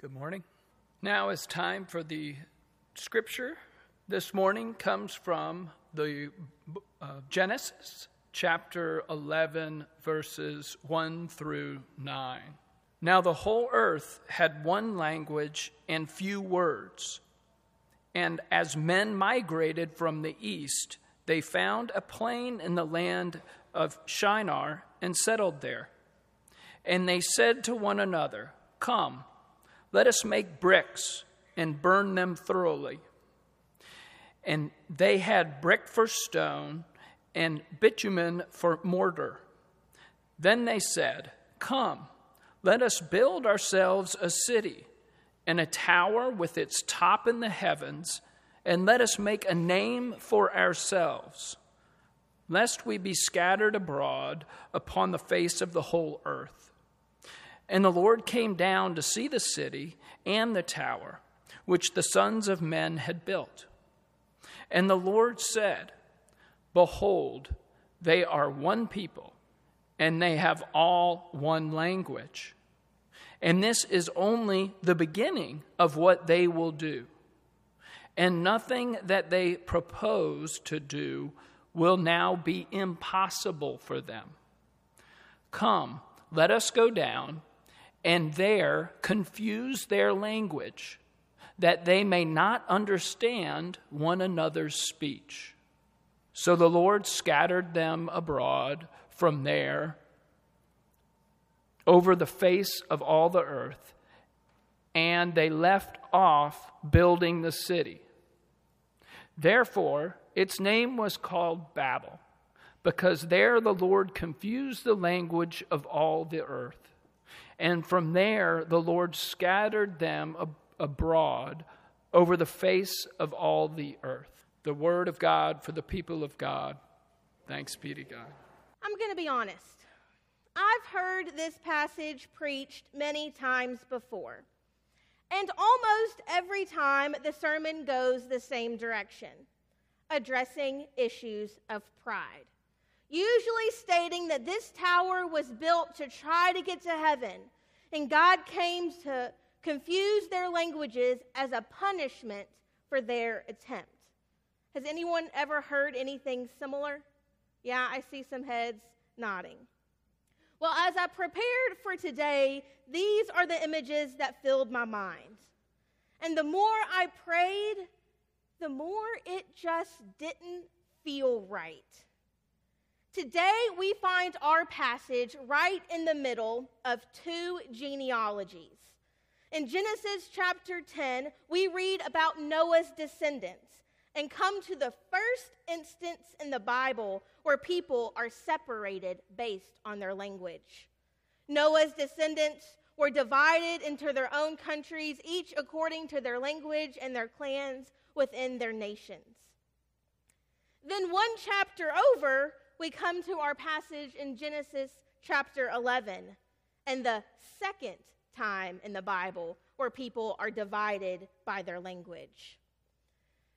Good morning. Now it's time for the scripture. This morning comes from the uh, Genesis chapter 11, verses 1 through 9. Now the whole earth had one language and few words. And as men migrated from the east, they found a plain in the land of Shinar and settled there. And they said to one another, Come, let us make bricks and burn them thoroughly. And they had brick for stone and bitumen for mortar. Then they said, Come, let us build ourselves a city and a tower with its top in the heavens, and let us make a name for ourselves, lest we be scattered abroad upon the face of the whole earth. And the Lord came down to see the city and the tower, which the sons of men had built. And the Lord said, Behold, they are one people, and they have all one language. And this is only the beginning of what they will do. And nothing that they propose to do will now be impossible for them. Come, let us go down and there confuse their language, that they may not understand one another's speech. So the Lord scattered them abroad from there over the face of all the earth, and they left off building the city. Therefore, its name was called Babel, because there the Lord confused the language of all the earth. And from there, the Lord scattered them ab- abroad over the face of all the earth. The word of God for the people of God. Thanks be to God. I'm going to be honest. I've heard this passage preached many times before. And almost every time the sermon goes the same direction, addressing issues of pride usually stating that this tower was built to try to get to heaven, and God came to confuse their languages as a punishment for their attempt. Has anyone ever heard anything similar? Yeah, I see some heads nodding. Well, as I prepared for today, these are the images that filled my mind. And the more I prayed, the more it just didn't feel right. Today, we find our passage right in the middle of two genealogies. In Genesis chapter 10, we read about Noah's descendants and come to the first instance in the Bible where people are separated based on their language. Noah's descendants were divided into their own countries, each according to their language and their clans within their nations. Then, one chapter over, we come to our passage in Genesis chapter 11 and the second time in the Bible where people are divided by their language.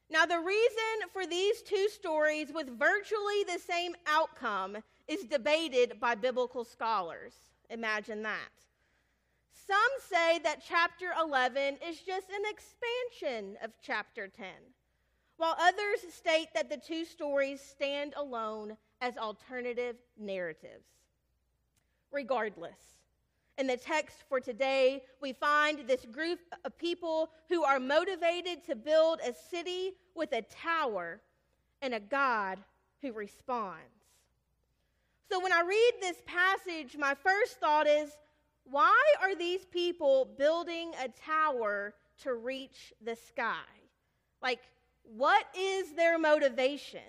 Now, the reason for these two stories with virtually the same outcome is debated by biblical scholars. Imagine that. Some say that chapter 11 is just an expansion of chapter 10, while others state that the two stories stand alone as alternative narratives. Regardless, in the text for today, we find this group of people who are motivated to build a city with a tower and a God who responds. So when I read this passage, my first thought is why are these people building a tower to reach the sky? Like, what is their motivation?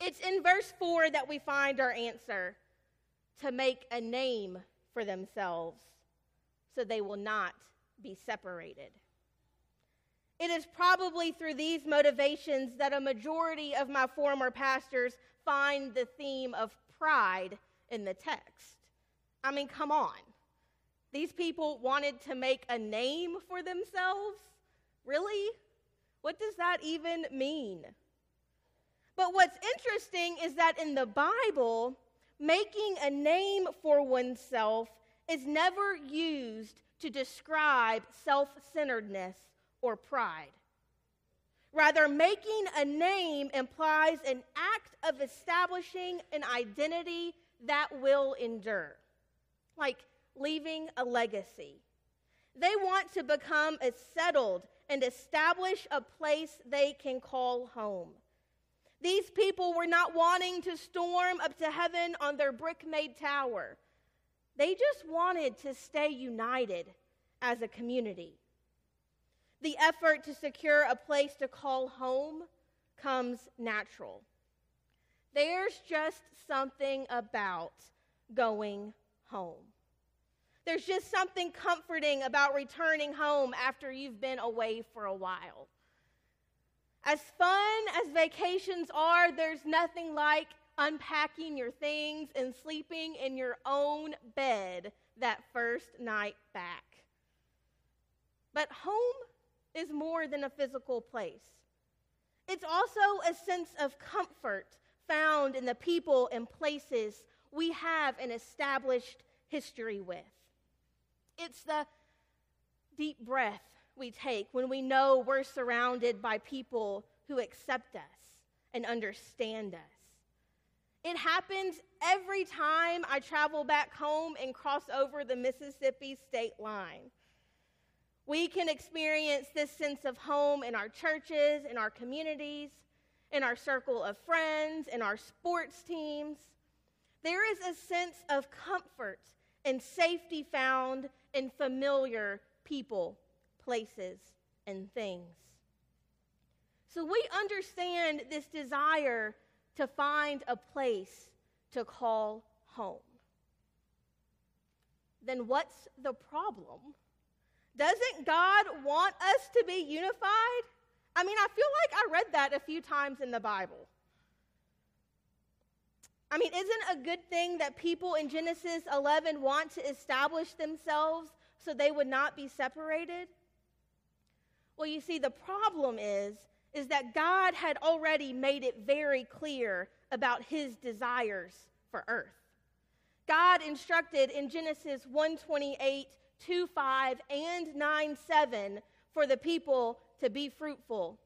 It's in verse 4 that we find our answer to make a name for themselves so they will not be separated. It is probably through these motivations that a majority of my former pastors find the theme of pride in the text. I mean, come on. These people wanted to make a name for themselves? Really? What does that even mean? But what's interesting is that in the Bible, making a name for oneself is never used to describe self centeredness or pride. Rather, making a name implies an act of establishing an identity that will endure, like leaving a legacy. They want to become a settled and establish a place they can call home. These people were not wanting to storm up to heaven on their brick made tower. They just wanted to stay united as a community. The effort to secure a place to call home comes natural. There's just something about going home. There's just something comforting about returning home after you've been away for a while. As fun as vacations are, there's nothing like unpacking your things and sleeping in your own bed that first night back. But home is more than a physical place. It's also a sense of comfort found in the people and places we have an established history with. It's the deep breath we take when we know we're surrounded by people who accept us and understand us. It happens every time I travel back home and cross over the Mississippi state line. We can experience this sense of home in our churches, in our communities, in our circle of friends, in our sports teams. There is a sense of comfort and safety found in familiar people, places, and things. So we understand this desire to find a place to call home. Then what's the problem? Doesn't God want us to be unified? I mean, I feel like I read that a few times in the Bible. I mean, isn't a good thing that people in Genesis 11 want to establish themselves so they would not be separated? Well, you see, the problem is is that God had already made it very clear about his desires for earth. God instructed in Genesis 128, 2 5, and 9 7 for the people to be fruitful,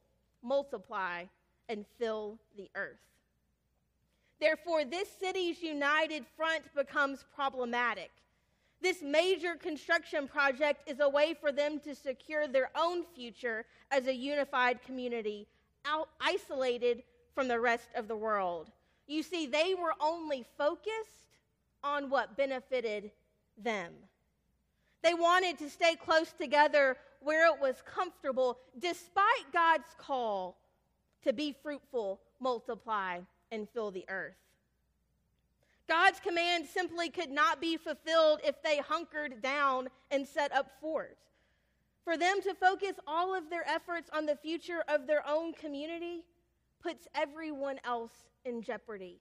multiply, and fill the earth. Therefore, this city's united front becomes problematic. This major construction project is a way for them to secure their own future as a unified community, out, isolated from the rest of the world. You see, they were only focused on what benefited them. They wanted to stay close together where it was comfortable, despite God's call to be fruitful, multiply, and fill the earth. God's command simply could not be fulfilled if they hunkered down and set up fort. For them to focus all of their efforts on the future of their own community puts everyone else in jeopardy.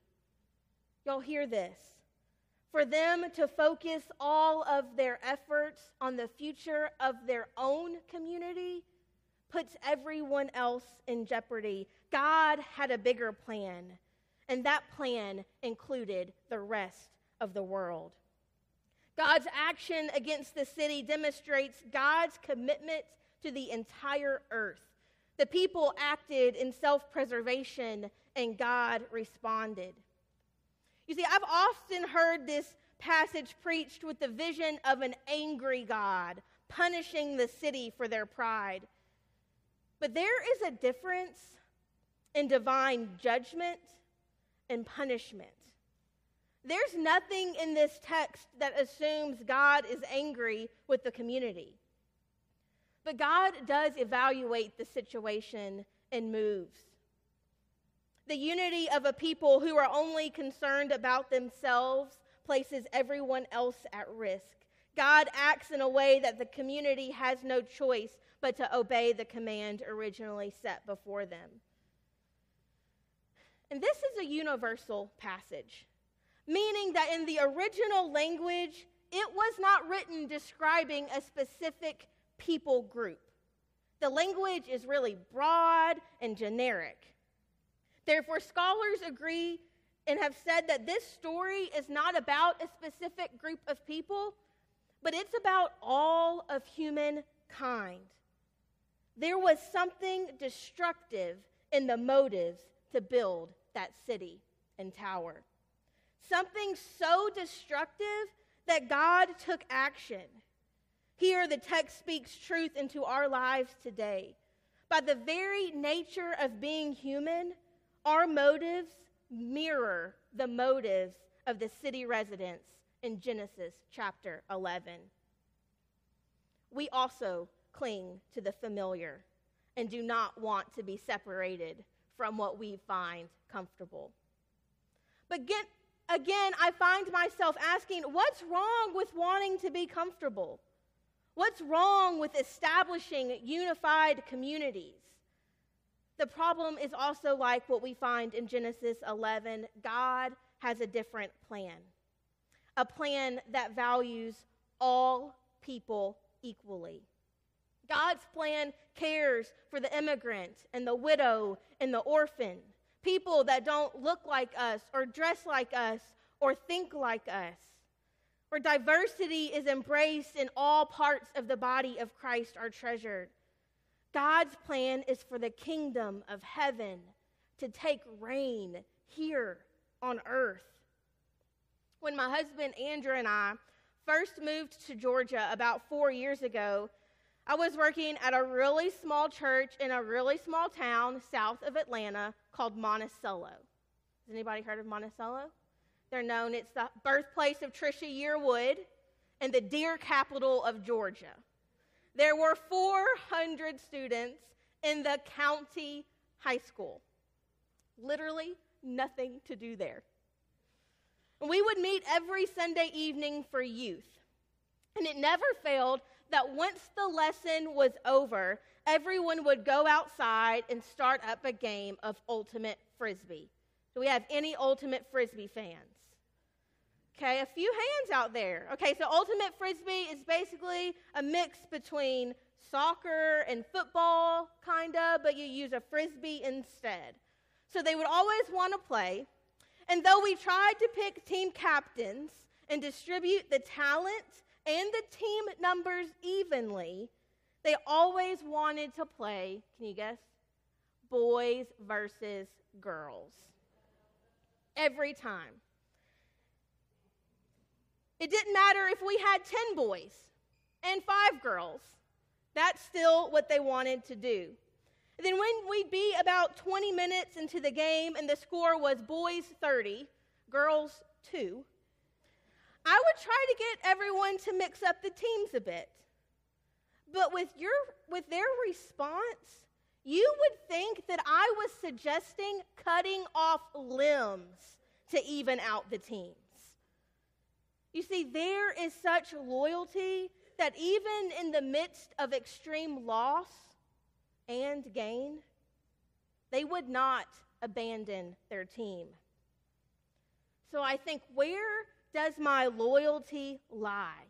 Y'all hear this. For them to focus all of their efforts on the future of their own community puts everyone else in jeopardy. God had a bigger plan. And that plan included the rest of the world. God's action against the city demonstrates God's commitment to the entire earth. The people acted in self preservation, and God responded. You see, I've often heard this passage preached with the vision of an angry God punishing the city for their pride. But there is a difference in divine judgment and punishment. There's nothing in this text that assumes God is angry with the community. But God does evaluate the situation and moves. The unity of a people who are only concerned about themselves places everyone else at risk. God acts in a way that the community has no choice but to obey the command originally set before them. And this is a universal passage, meaning that in the original language, it was not written describing a specific people group. The language is really broad and generic. Therefore, scholars agree and have said that this story is not about a specific group of people, but it's about all of humankind. There was something destructive in the motives to build that city and tower. Something so destructive that God took action. Here, the text speaks truth into our lives today. By the very nature of being human, our motives mirror the motives of the city residents in Genesis chapter 11. We also cling to the familiar and do not want to be separated from what we find comfortable. But again, again, I find myself asking, what's wrong with wanting to be comfortable? What's wrong with establishing unified communities? The problem is also like what we find in Genesis 11. God has a different plan, a plan that values all people equally. God's plan cares for the immigrant and the widow and the orphan, people that don't look like us or dress like us or think like us. Where diversity is embraced in all parts of the body of Christ are treasured. God's plan is for the kingdom of heaven to take reign here on earth. When my husband Andrew and I first moved to Georgia about four years ago, I was working at a really small church in a really small town south of Atlanta called Monticello. Has anybody heard of Monticello? They're known, it's the birthplace of Trisha Yearwood and the deer capital of Georgia. There were 400 students in the county high school. Literally nothing to do there. And we would meet every Sunday evening for youth. And it never failed that once the lesson was over, everyone would go outside and start up a game of ultimate frisbee. Do we have any ultimate frisbee fans? Okay, a few hands out there. Okay, so ultimate frisbee is basically a mix between soccer and football, kind of, but you use a frisbee instead. So they would always want to play. And though we tried to pick team captains and distribute the talent and the team numbers evenly, they always wanted to play, can you guess? Boys versus girls. Every time. It didn't matter if we had 10 boys and five girls. That's still what they wanted to do. And then when we'd be about 20 minutes into the game and the score was boys 30, girls 2, I would try to get everyone to mix up the teams a bit. But with, your, with their response, you would think that I was suggesting cutting off limbs to even out the teams. You see, there is such loyalty that even in the midst of extreme loss and gain, they would not abandon their team. So I think where does my loyalty lie?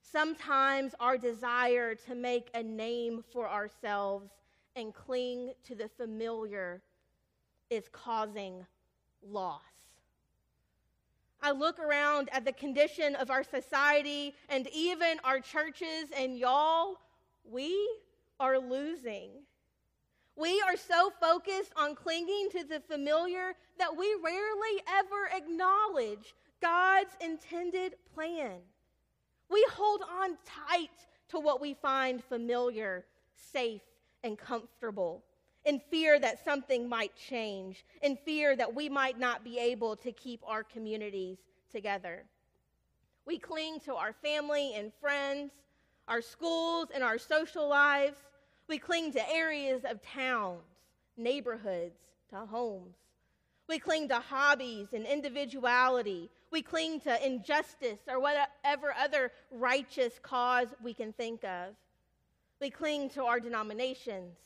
Sometimes our desire to make a name for ourselves and cling to the familiar is causing loss. I look around at the condition of our society and even our churches, and y'all, we are losing. We are so focused on clinging to the familiar that we rarely ever acknowledge God's intended plan. We hold on tight to what we find familiar, safe, and comfortable, in fear that something might change, in fear that we might not be able to keep our communities together. We cling to our family and friends, our schools, and our social lives we cling to areas of towns, neighborhoods, to homes. We cling to hobbies and individuality. We cling to injustice or whatever other righteous cause we can think of. We cling to our denominations,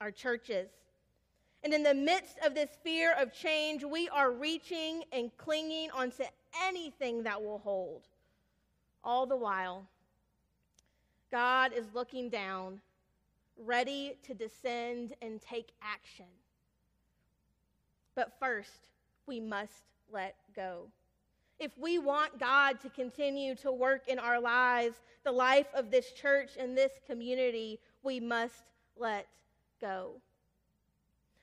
our churches. And in the midst of this fear of change, we are reaching and clinging onto anything that will hold. All the while, God is looking down ready to descend and take action. But first, we must let go. if we want God to continue to work in our lives, the life of this church and this community, we must let go.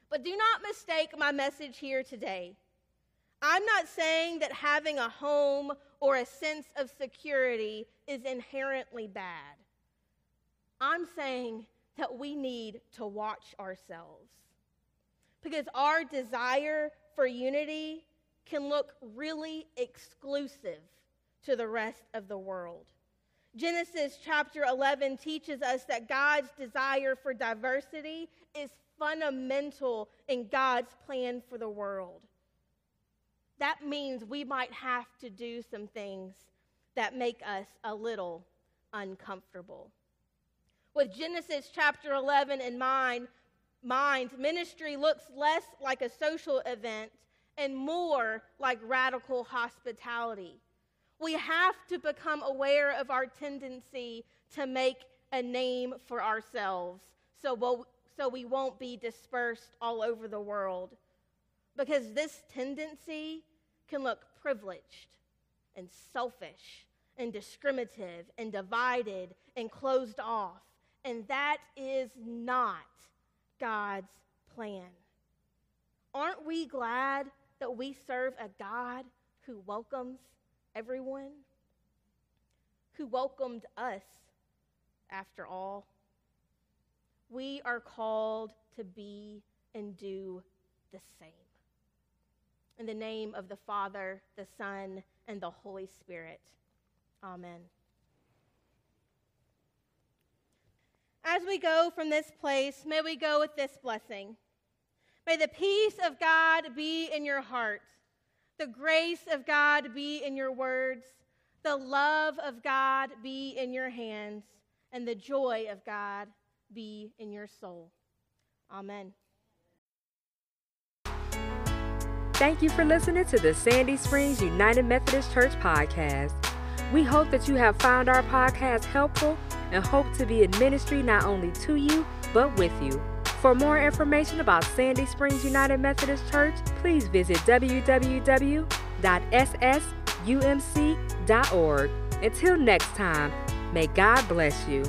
But do not mistake my message here today. I'm not saying that having a home or a sense of security is inherently bad. I'm saying that we need to watch ourselves. Because our desire for unity can look really exclusive to the rest of the world. Genesis chapter 11 teaches us that God's desire for diversity is fundamental in God's plan for the world. That means we might have to do some things that make us a little uncomfortable. With Genesis chapter 11 in mind, mind, ministry looks less like a social event and more like radical hospitality. We have to become aware of our tendency to make a name for ourselves so, we'll, so we won't be dispersed all over the world. Because this tendency can look privileged and selfish and discriminative and divided and closed off. And that is not God's plan. Aren't we glad that we serve a God who welcomes everyone? Who welcomed us, after all? We are called to be and do the same. In the name of the Father, the Son, and the Holy Spirit. Amen. As we go from this place, may we go with this blessing. May the peace of God be in your heart, the grace of God be in your words, the love of God be in your hands, and the joy of God be in your soul. Amen. Thank you for listening to the Sandy Springs United Methodist Church podcast. We hope that you have found our podcast helpful and hope to be in ministry not only to you, but with you. For more information about Sandy Springs United Methodist Church, please visit www.ssumc.org. Until next time, may God bless you.